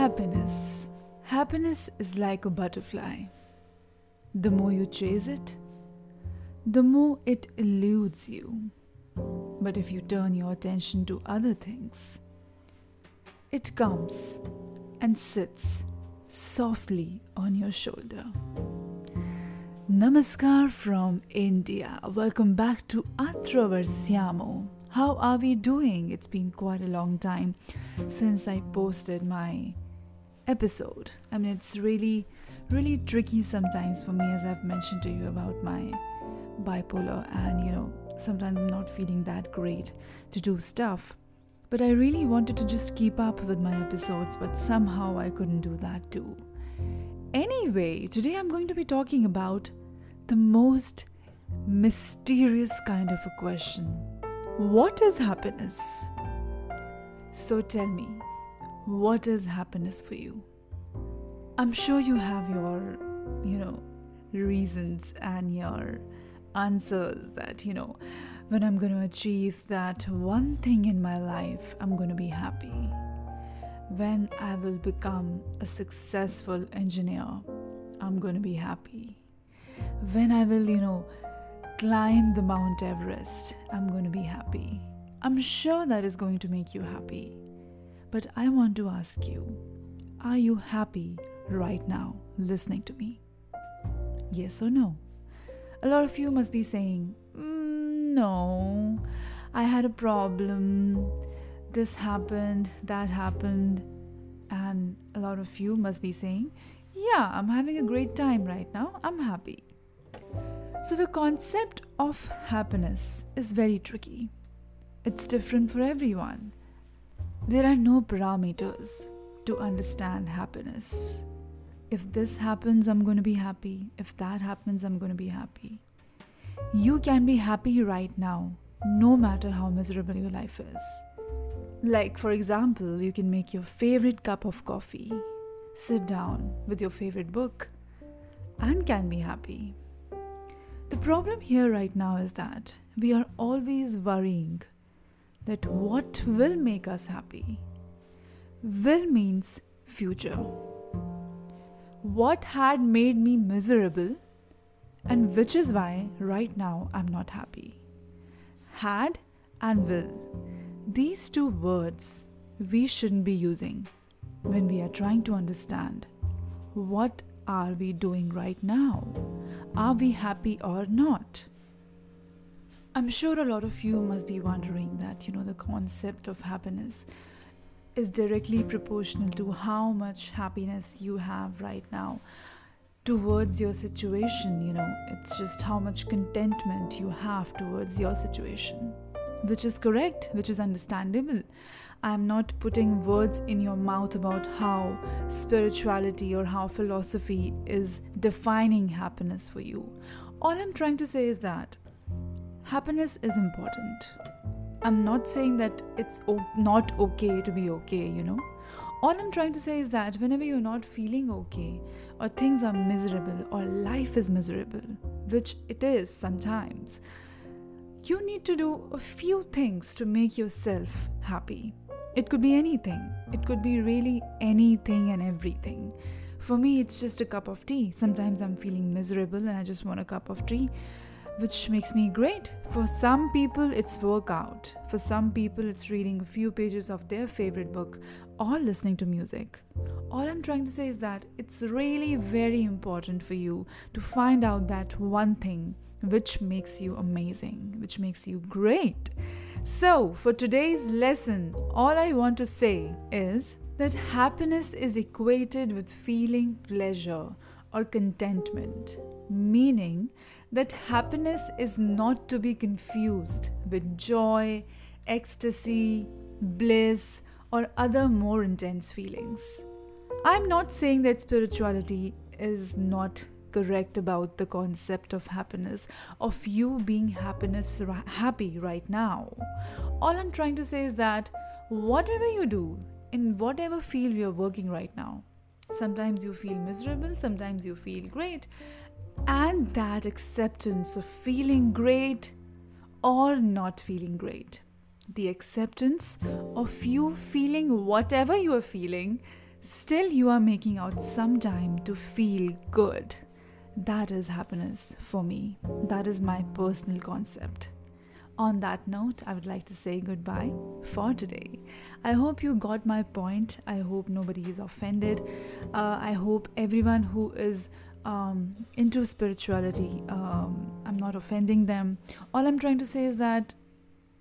Happiness. Happiness is like a butterfly. The more you chase it, the more it eludes you. But if you turn your attention to other things, it comes and sits softly on your shoulder. Namaskar from India. Welcome back to Atravarsyamo. How are we doing? It's been quite a long time since I posted my episode. I mean, it's really, really tricky sometimes for me, as I've mentioned to you about my bipolar, and you know, sometimes I'm not feeling that great to do stuff. But I really wanted to just keep up with my episodes, but somehow I couldn't do that too. Anyway, today I'm going to be talking about the most mysterious kind of a question What is happiness? So tell me, what is happiness for you? I'm sure you have your, you know, reasons and your answers that, you know, when I'm going to achieve that one thing in my life, I'm going to be happy. When I will become a successful engineer, I'm going to be happy. When I will, you know, climb the Mount Everest, I'm going to be happy. I'm sure that is going to make you happy. But I want to ask you are you happy right now listening to me? Yes or no? A lot of you must be saying, mm, No, I had a problem. This happened, that happened. And a lot of you must be saying, Yeah, I'm having a great time right now. I'm happy. So, the concept of happiness is very tricky it's different for everyone. There are no parameters to understand happiness. If this happens, I'm going to be happy. If that happens, I'm going to be happy. You can be happy right now, no matter how miserable your life is. Like, for example, you can make your favorite cup of coffee, sit down with your favorite book, and can be happy. The problem here right now is that we are always worrying that what will make us happy. Will means future. What had made me miserable, and which is why right now I'm not happy. Had and will. These two words we shouldn't be using when we are trying to understand what are we doing right now? Are we happy or not? I'm sure a lot of you must be wondering that, you know, the concept of happiness is directly proportional to how much happiness you have right now towards your situation. You know, it's just how much contentment you have towards your situation, which is correct, which is understandable. I'm not putting words in your mouth about how spirituality or how philosophy is defining happiness for you. All I'm trying to say is that happiness is important. I'm not saying that it's not okay to be okay, you know. All I'm trying to say is that whenever you're not feeling okay, or things are miserable, or life is miserable, which it is sometimes, you need to do a few things to make yourself happy. It could be anything, it could be really anything and everything. For me, it's just a cup of tea. Sometimes I'm feeling miserable and I just want a cup of tea which makes me great. For some people, it's workout. For some people, it's reading a few pages of their favorite book or listening to music. All I'm trying to say is that it's really very important for you to find out that one thing which makes you amazing, which makes you great. So, for today's lesson, all I want to say is that happiness is equated with feeling pleasure or contentment, meaning that happiness is not to be confused with joy, ecstasy, bliss, or other more intense feelings. I'm not saying that spirituality is not correct about the concept of happiness, of you being happiness happy right now. All I'm trying to say is that whatever you do, in whatever field you're working right now, sometimes you feel miserable, sometimes you feel great, and that acceptance of feeling great or not feeling great. The acceptance of you feeling whatever you are feeling still you are making out some time to feel good. That is happiness for me. That is my personal concept. On that note, I would like to say goodbye for today. I hope you got my point. I hope nobody is offended. Uh, I hope everyone who is um, into spirituality, um, I'm not offending them. All I'm trying to say is that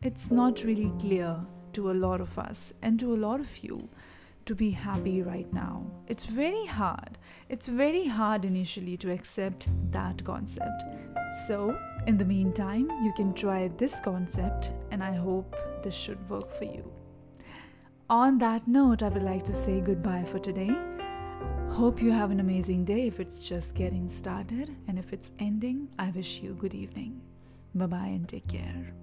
it's not really clear to a lot of us and to a lot of you to be happy right now. It's very hard. It's very hard initially to accept that concept. So, in the meantime, you can try this concept, and I hope this should work for you. On that note, I would like to say goodbye for today. Hope you have an amazing day if it's just getting started, and if it's ending, I wish you good evening. Bye bye and take care.